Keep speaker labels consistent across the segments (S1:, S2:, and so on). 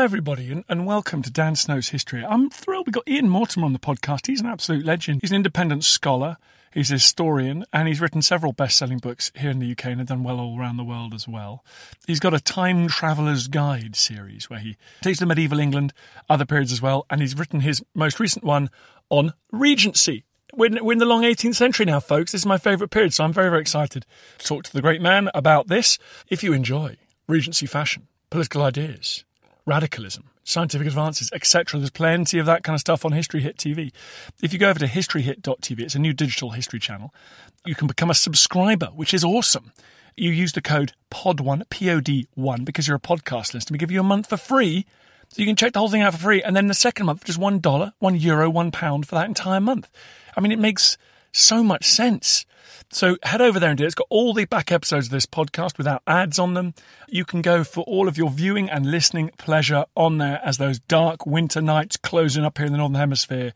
S1: Hi, everybody, and, and welcome to Dan Snow's History. I'm thrilled we got Ian Mortimer on the podcast. He's an absolute legend. He's an independent scholar, he's a historian, and he's written several best selling books here in the UK and has done well all around the world as well. He's got a Time Traveller's Guide series where he takes the medieval England, other periods as well, and he's written his most recent one on Regency. We're in, we're in the long 18th century now, folks. This is my favourite period, so I'm very, very excited to talk to the great man about this. If you enjoy Regency fashion, political ideas, radicalism, scientific advances, etc. There's plenty of that kind of stuff on History Hit TV. If you go over to historyhit.tv, it's a new digital history channel, you can become a subscriber, which is awesome. You use the code POD1, P O D 1, because you're a podcast listener. We give you a month for free. So you can check the whole thing out for free. And then the second month, just one dollar, one euro, one pound for that entire month. I mean, it makes so much sense. So head over there and do it. It's got all the back episodes of this podcast without ads on them. You can go for all of your viewing and listening pleasure on there as those dark winter nights closing up here in the Northern Hemisphere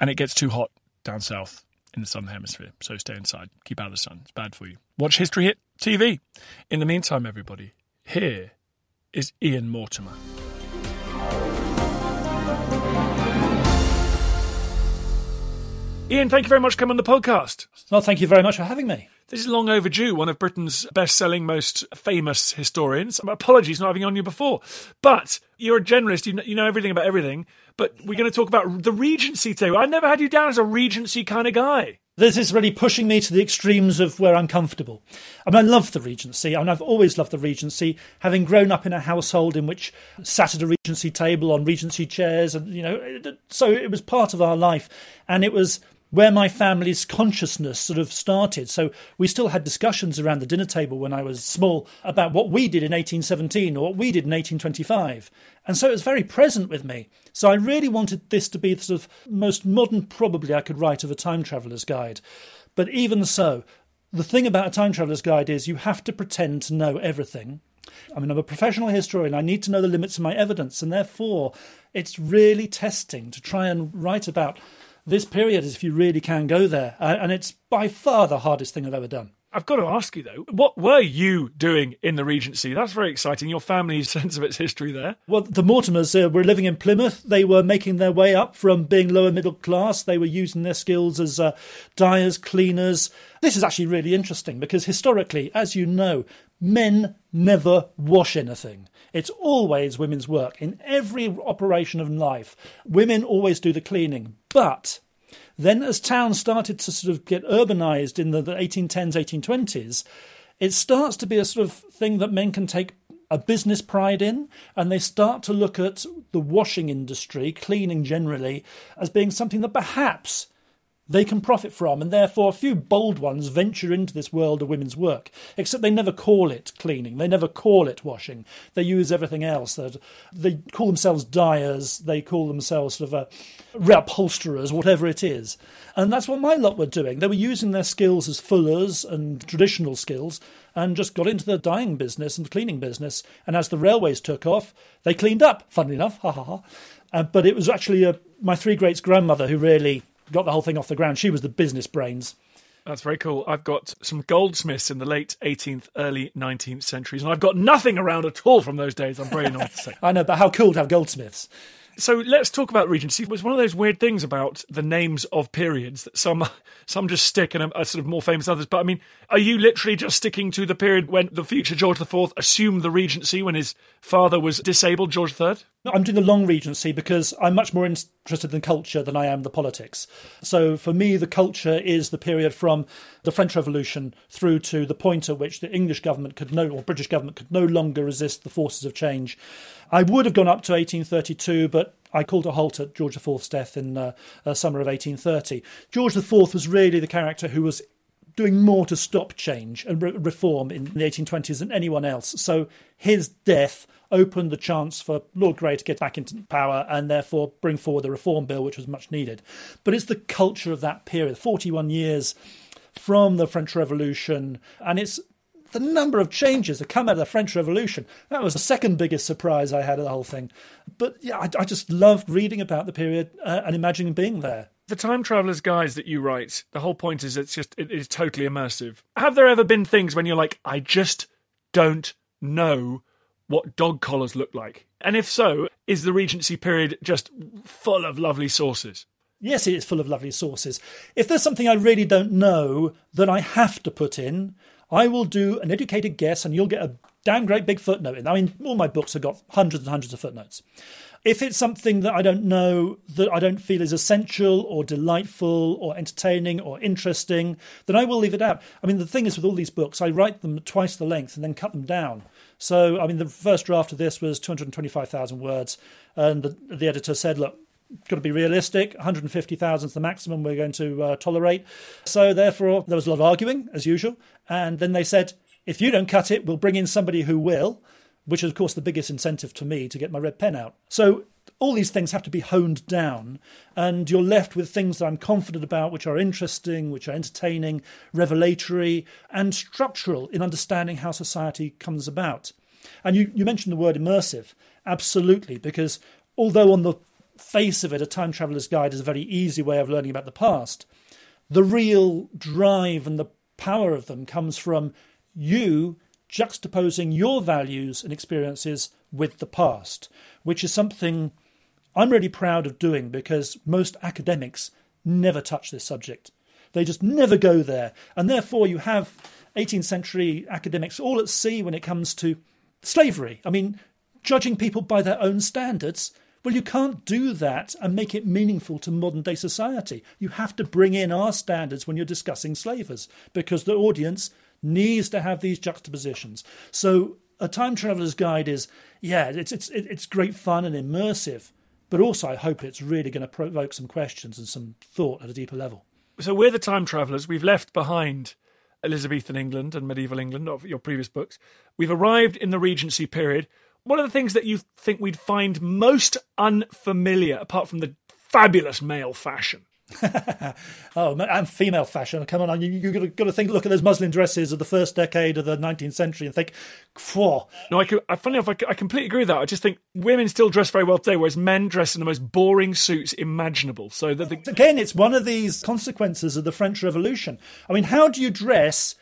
S1: and it gets too hot down south in the Southern Hemisphere. So stay inside. Keep out of the sun. It's bad for you. Watch History Hit TV. In the meantime, everybody, here is Ian Mortimer. Ian, thank you very much for coming on the podcast.
S2: Well, thank you very much for having me.
S1: This is long overdue, one of Britain's best selling, most famous historians. Apologies not having on you before. But you're a generalist, you know, you know everything about everything. But we're going to talk about the Regency today. I never had you down as a Regency kind of guy.
S2: This is really pushing me to the extremes of where I'm comfortable. I mean, I love the Regency. I mean, I've always loved the Regency, having grown up in a household in which sat at a Regency table on Regency chairs, and you know, so it was part of our life, and it was where my family's consciousness sort of started. So we still had discussions around the dinner table when I was small about what we did in 1817 or what we did in 1825. And so it was very present with me. So I really wanted this to be the sort of most modern, probably, I could write of a time traveller's guide. But even so, the thing about a time traveller's guide is you have to pretend to know everything. I mean, I'm a professional historian. I need to know the limits of my evidence, and therefore, it's really testing to try and write about this period is if you really can go there. Uh, and it's by far the hardest thing I've ever done.
S1: I've got to ask you though, what were you doing in the Regency? That's very exciting. Your family's sense of its history there.
S2: Well, the Mortimers uh, were living in Plymouth. They were making their way up from being lower middle class. They were using their skills as uh, dyers, cleaners. This is actually really interesting because historically, as you know, men never wash anything. It's always women's work. In every operation of life, women always do the cleaning. But then, as towns started to sort of get urbanized in the, the 1810s, 1820s, it starts to be a sort of thing that men can take a business pride in, and they start to look at the washing industry, cleaning generally, as being something that perhaps they can profit from, and therefore a few bold ones venture into this world of women's work. Except they never call it cleaning, they never call it washing. They use everything else. They call themselves dyers, they call themselves sort of a reupholsterers, whatever it is. And that's what my lot were doing. They were using their skills as fullers and traditional skills and just got into the dyeing business and the cleaning business. And as the railways took off, they cleaned up, funnily enough, ha ha ha. Uh, but it was actually uh, my three greats grandmother who really got the whole thing off the ground. She was the business brains.
S1: That's very cool. I've got some goldsmiths in the late 18th, early 19th centuries, and I've got nothing around at all from those days. I'm very annoyed to say.
S2: I know, but how cool to have goldsmiths.
S1: So let's talk about Regency. It was one of those weird things about the names of periods that some some just stick and are sort of more famous than others. But I mean, are you literally just sticking to the period when the future George IV assumed the Regency when his father was disabled, George III?
S2: No, I'm doing the long Regency because I'm much more interested in culture than I am the politics. So for me, the culture is the period from the French Revolution through to the point at which the English government could no, or British government could no longer resist the forces of change. I would have gone up to 1832, but I called a halt at George IV's death in uh, uh, summer of 1830. George IV was really the character who was doing more to stop change and re- reform in the 1820s than anyone else. So his death opened the chance for Lord Grey to get back into power and therefore bring forward the reform bill, which was much needed. But it's the culture of that period 41 years from the French Revolution, and it's the number of changes that come out of the French Revolution. That was the second biggest surprise I had of the whole thing. But yeah, I, I just loved reading about the period uh, and imagining being there.
S1: The time traveler's guides that you write, the whole point is it's just it is totally immersive. Have there ever been things when you're like, I just don't know what dog collars look like? And if so, is the Regency period just full of lovely sources?
S2: Yes, it is full of lovely sources. If there's something I really don't know that I have to put in, I will do an educated guess and you'll get a damn great big footnote in. I mean, all my books have got hundreds and hundreds of footnotes. If it's something that I don't know, that I don't feel is essential or delightful or entertaining or interesting, then I will leave it out. I mean, the thing is with all these books, I write them twice the length and then cut them down. So, I mean, the first draft of this was 225,000 words, and the, the editor said, look, got to be realistic. 150,000 is the maximum we're going to uh, tolerate. So, therefore, there was a lot of arguing, as usual. And then they said, if you don't cut it, we'll bring in somebody who will which is, of course, the biggest incentive to me to get my red pen out. So all these things have to be honed down, and you're left with things that I'm confident about, which are interesting, which are entertaining, revelatory, and structural in understanding how society comes about. And you, you mentioned the word immersive. Absolutely, because although on the face of it, a time traveler's guide is a very easy way of learning about the past, the real drive and the power of them comes from you juxtaposing your values and experiences with the past, which is something I'm really proud of doing because most academics never touch this subject. They just never go there. And therefore, you have 18th century academics all at sea when it comes to slavery. I mean, judging people by their own standards. Well, you can't do that and make it meaningful to modern day society. You have to bring in our standards when you're discussing slavers because the audience needs to have these juxtapositions. So a time traveler's guide is yeah, it's it's it's great fun and immersive, but also I hope it's really going to provoke some questions and some thought at a deeper level.
S1: So we're the time travelers. We've left behind Elizabethan England and medieval England of your previous books. We've arrived in the Regency period. What are the things that you think we'd find most unfamiliar, apart from the fabulous male fashion?
S2: oh, and female fashion. Come on, you, you've got to, think. Look at those muslin dresses of the first decade of the 19th century, and think, Phew.
S1: No, I, I funny enough, I, I completely agree with that. I just think women still dress very well today, whereas men dress in the most boring suits imaginable. So that the...
S2: again, it's one of these consequences of the French Revolution. I mean, how do you dress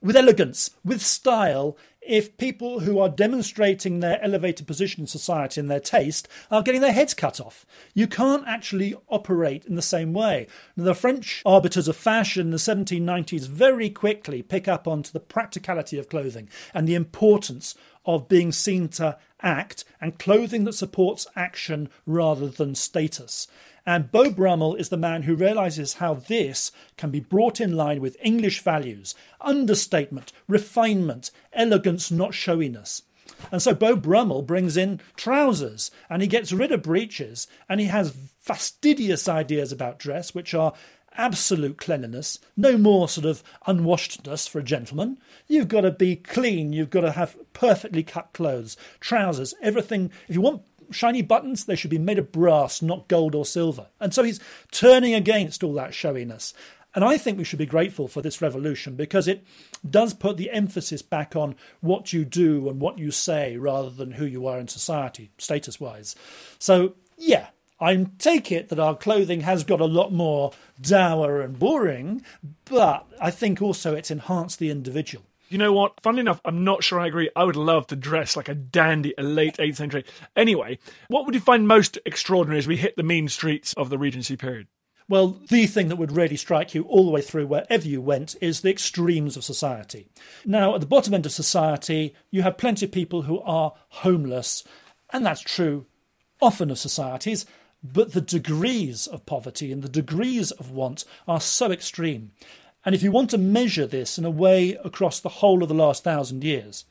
S2: with elegance, with style, if people who are demonstrating their elevated position in society and their taste are getting their heads cut off. You can't actually operate in the same way. the French arbiters of fashion in the 1790s very quickly pick up onto the practicality of clothing and the importance of being seen to act and clothing that supports action rather than status. And Beau Brummell is the man who realizes how this can be brought in line with English values understatement, refinement, elegance, not showiness. And so Beau Brummell brings in trousers and he gets rid of breeches and he has fastidious ideas about dress, which are absolute cleanliness, no more sort of unwashedness for a gentleman. You've got to be clean, you've got to have perfectly cut clothes, trousers, everything. If you want shiny buttons, they should be made of brass, not gold or silver. And so he's turning against all that showiness. And I think we should be grateful for this revolution because it does put the emphasis back on what you do and what you say rather than who you are in society, status wise. So, yeah, I take it that our clothing has got a lot more dour and boring, but I think also it's enhanced the individual.
S1: You know what? Funnily enough, I'm not sure I agree. I would love to dress like a dandy, a late 8th century. Anyway, what would you find most extraordinary as we hit the mean streets of the Regency period?
S2: Well, the thing that would really strike you all the way through wherever you went is the extremes of society. Now, at the bottom end of society, you have plenty of people who are homeless, and that's true often of societies, but the degrees of poverty and the degrees of want are so extreme. And if you want to measure this in a way across the whole of the last thousand years,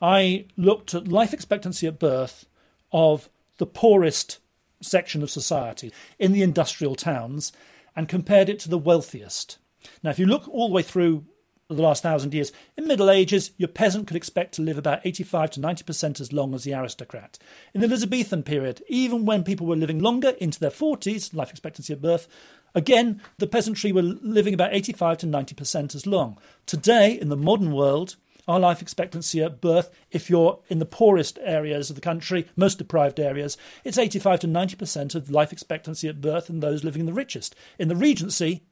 S2: I looked at life expectancy at birth of the poorest section of society in the industrial towns and compared it to the wealthiest. Now, if you look all the way through the last thousand years, in Middle Ages, your peasant could expect to live about 85 to 90% as long as the aristocrat. In the Elizabethan period, even when people were living longer, into their 40s, life expectancy at birth, again, the peasantry were living about 85 to 90% as long. Today, in the modern world, our life expectancy at birth, if you're in the poorest areas of the country, most deprived areas, it's 85 to 90% of life expectancy at birth and those living in the richest. In the Regency,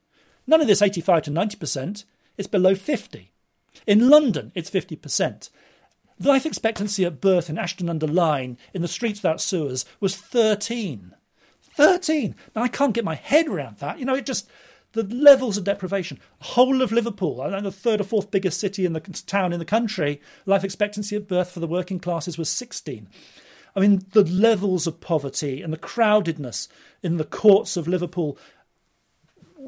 S2: none of this 85 to 90%, it's below 50. In London, it's 50%. Life expectancy at birth in Ashton under Lyne, in the streets without sewers, was 13. 13! Now, I can't get my head around that. You know, it just the levels of deprivation. Whole of Liverpool, I know the third or fourth biggest city in the town in the country, life expectancy of birth for the working classes was 16. I mean, the levels of poverty and the crowdedness in the courts of Liverpool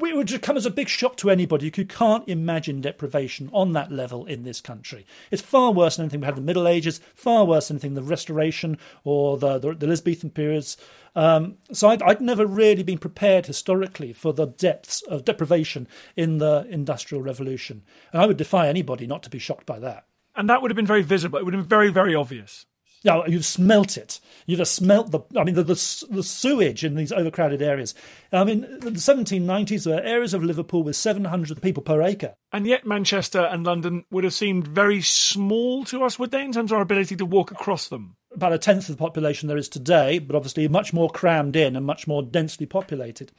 S2: it would come as a big shock to anybody who can't imagine deprivation on that level in this country. It's far worse than anything we had in the Middle Ages, far worse than anything the Restoration or the, the, the Elizabethan periods. Um, so I'd, I'd, never really been prepared historically for the depths of deprivation in the Industrial Revolution. And I would defy anybody not to be shocked by that.
S1: And that would have been very visible. It would have been very, very obvious.
S2: Yeah, you'd smelt it. You'd have smelt the. I mean, the, the, the sewage in these overcrowded areas. I mean, the 1790s there were areas of Liverpool with 700 people per acre.
S1: And yet, Manchester and London would have seemed very small to us, would they, in terms of our ability to walk across them?
S2: About a tenth of the population there is today, but obviously much more crammed in and much more densely populated.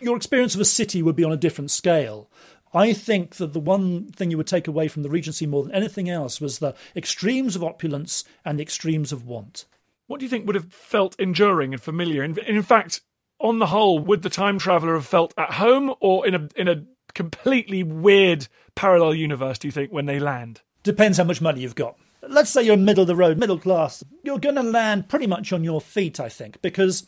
S2: Your experience of a city would be on a different scale. I think that the one thing you would take away from the Regency more than anything else was the extremes of opulence and the extremes of want.
S1: What do you think would have felt enduring and familiar? In, in fact, on the whole, would the time traveller have felt at home or in a in a completely weird parallel universe? Do you think when they land?
S2: Depends how much money you've got. Let's say you're middle of the road, middle class. You're going to land pretty much on your feet, I think, because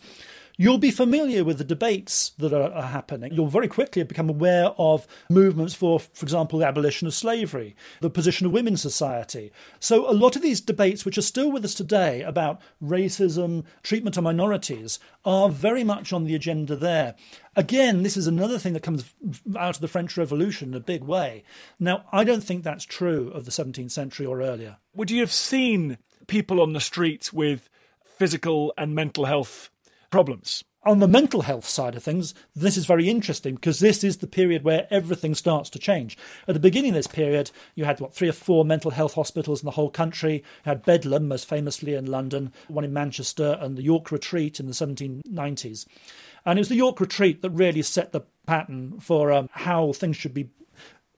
S2: You'll be familiar with the debates that are, are, happening. You'll very quickly become aware of movements for, for example, the abolition of slavery, the position of women in society. So, a lot of these debates, which are still with us today about racism, treatment of minorities, are very much on the agenda there. Again, this is another thing that comes out of the French Revolution in a big way. Now, I don't think that's true of the 17th century or earlier.
S1: Would you have seen people on the streets with physical and mental health problems.
S2: On the mental health side of things, this is very interesting because this is the period where everything starts to change. At the beginning of this period, you had what three or four mental health hospitals in the whole country. You had Bedlam, most famously in London, one in Manchester, and the York Retreat in the 1790s. And it was the York Retreat that really set the pattern for um, how things should be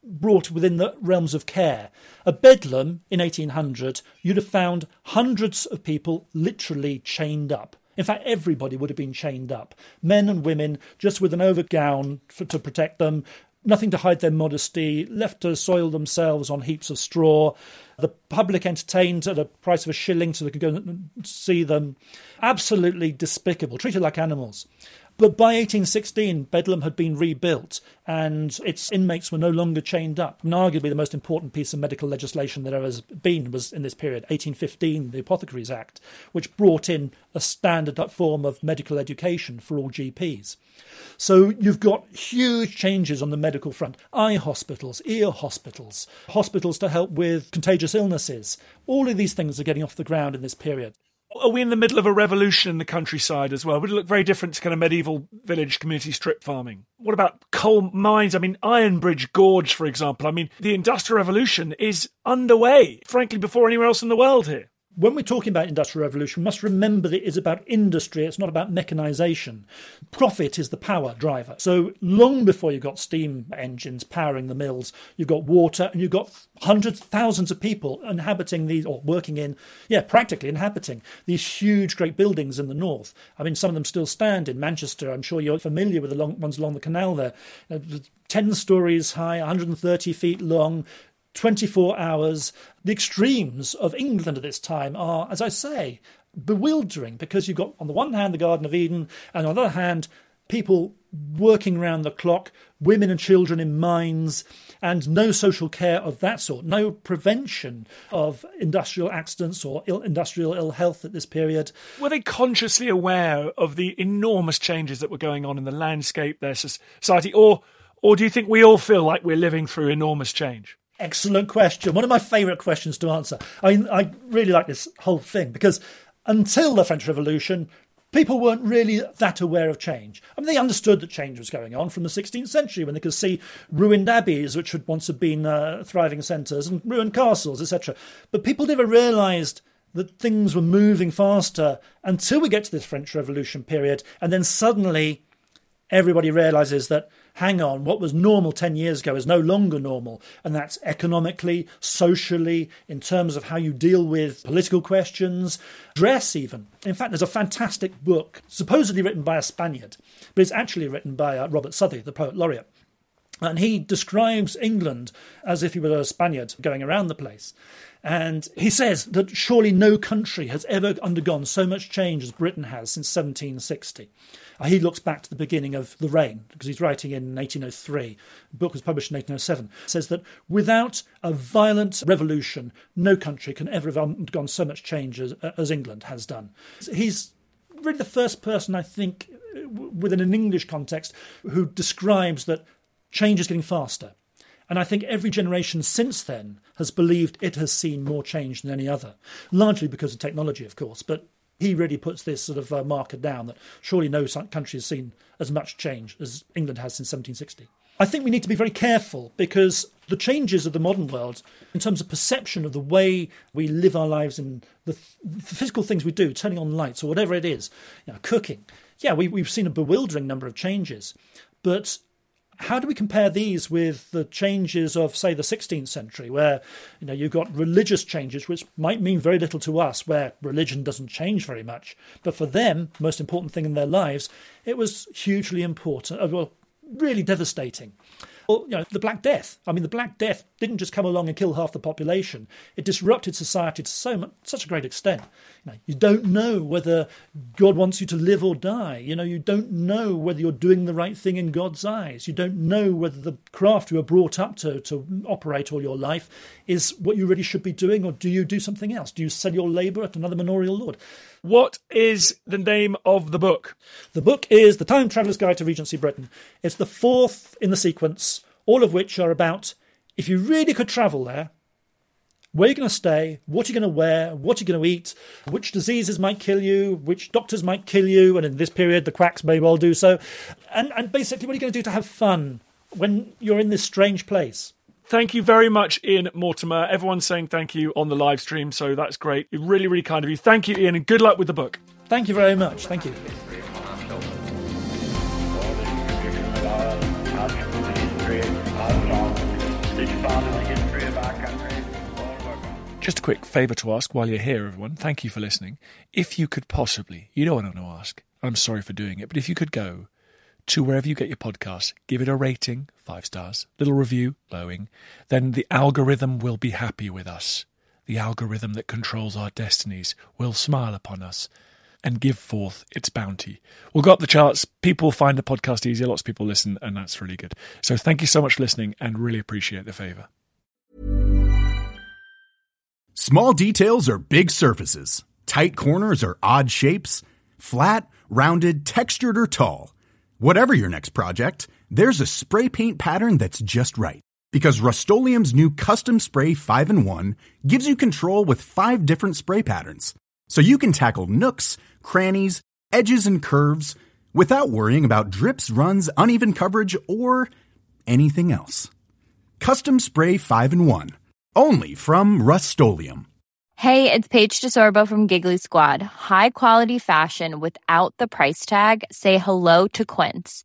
S2: brought within the realms of care. At Bedlam in 1800, you'd have found hundreds of people literally chained up. In fact, everybody would have been chained up men and women, just with an overgown to protect them, nothing to hide their modesty, left to soil themselves on heaps of straw. The public entertained at a price of a shilling so they could go and see them. Absolutely despicable, treated like animals. But by 1816, Bedlam had been rebuilt and its inmates were no longer chained up. And arguably, the most important piece of medical legislation there has been was in this period, 1815, the Apothecaries Act, which brought in a standard form of medical education for all GPs. So you've got huge changes on the medical front eye hospitals, ear hospitals, hospitals to help with contagious illnesses. All of these things are getting off the ground in this period
S1: are we in the middle of a revolution in the countryside as well? Would it look very different to kind of medieval village community strip farming? What about coal mines? I mean, Ironbridge Gorge, for example. I mean, the Industrial Revolution is underway, frankly, before anywhere else in the world here
S2: when we're talking about industrial revolution, we must remember that it is about industry, it's not about mechanization. Profit is the power driver. So long before you've got steam engines powering the mills, you've got water and you've got hundreds, thousands of people inhabiting these, or working in, yeah, practically inhabiting these huge, great buildings in the north. I mean, some of them still stand in Manchester. I'm sure you're familiar with the long, ones along the canal there. Uh, 10 stories high, 130 feet long, 24 hours. The extremes of England at this time are, as I say, bewildering because you've got, on the one hand, the Garden of Eden, and on the other hand, people working round the clock, women and children in mines, and no social care of that sort, no prevention of industrial accidents or Ill, industrial ill health at this period.
S1: Were they consciously aware of the enormous changes that were going on in the landscape, their society, or Or do you think we all feel like we're living through enormous change?
S2: Excellent question. One of my favourite questions to answer. I, mean, I really like this whole thing because until the French Revolution, people weren't really that aware of change. I mean, they understood that change was going on from the 16th century when they could see ruined abbeys, which had once have been uh, thriving centres, and ruined castles, etc. But people never realised that things were moving faster until we get to this French Revolution period, and then suddenly everybody realises that hang on, what was normal 10 years ago is no longer normal. And that's economically, socially, in terms of how you deal with political questions, dress, even. In fact, there's a fantastic book, supposedly written by a Spaniard, but it's actually written by uh, Robert Southey, the poet laureate. And he describes England as if he were a Spaniard going around the place. And he says that surely no country has ever undergone so much change as Britain has since 1760. Uh, he looks back to the beginning of the reign because he's writing in 1803. The book was published in 1807. Says that without a violent revolution, no country can ever have undergone so much change as, as England has done. He's really the first person, I think, within an English context, who describes that change is getting faster. And I think every generation since then has believed it has seen more change than any other, largely because of technology, of course, but he really puts this sort of uh, marker down that surely no country has seen as much change as England has since 1760. I think we need to be very careful because the changes of the modern world, in terms of perception of the way we live our lives and the, the physical things we do, turning on lights or whatever it is, you know, cooking, yeah, we, we've seen a bewildering number of changes. But how do we compare these with the changes of, say, the 16th century, where you know you've got religious changes, which might mean very little to us, where religion doesn't change very much, but for them, most important thing in their lives, it was hugely important, uh, well, really devastating. Well, you know, the Black Death. I mean, the Black Death didn't just come along and kill half the population. It disrupted society to so much, such a great extent. You, know, you don't know whether God wants you to live or die. You know, you don't know whether you're doing the right thing in God's eyes. You don't know whether the craft you were brought up to to operate all your life is what you really should be doing, or do you do something else? Do you sell your labour at another manorial lord?
S1: What is the name of the book?
S2: The book is The Time Traveller's Guide to Regency Britain. It's the fourth in the sequence, all of which are about if you really could travel there, where you're going to stay, what you're going to wear, what you're going to eat, which diseases might kill you, which doctors might kill you, and in this period, the quacks may well do so, and, and basically what are you going to do to have fun when you're in this strange place.
S1: Thank you very much, Ian Mortimer. Everyone's saying thank you on the live stream, so that's great. Really, really kind of you. Thank you, Ian, and good luck with the book.
S2: Thank you very much. Thank you.
S1: Just a quick favour to ask while you're here, everyone. Thank you for listening. If you could possibly, you know what I'm going to ask. I'm sorry for doing it, but if you could go to wherever you get your podcasts, give it a rating, five stars, little review, glowing, then the algorithm will be happy with us. The algorithm that controls our destinies will smile upon us and give forth its bounty. We'll go up the charts. People find the podcast easier. Lots of people listen, and that's really good. So thank you so much for listening and really appreciate the favor.
S3: Small details are big surfaces, tight corners are odd shapes, flat, rounded, textured, or tall. Whatever your next project, there's a spray paint pattern that's just right. Because Rust new Custom Spray 5 and 1 gives you control with five different spray patterns. So you can tackle nooks, crannies, edges, and curves without worrying about drips, runs, uneven coverage, or anything else. Custom Spray 5 and 1. Only from Rust
S4: Hey, it's Paige DeSorbo from Giggly Squad. High quality fashion without the price tag? Say hello to Quince.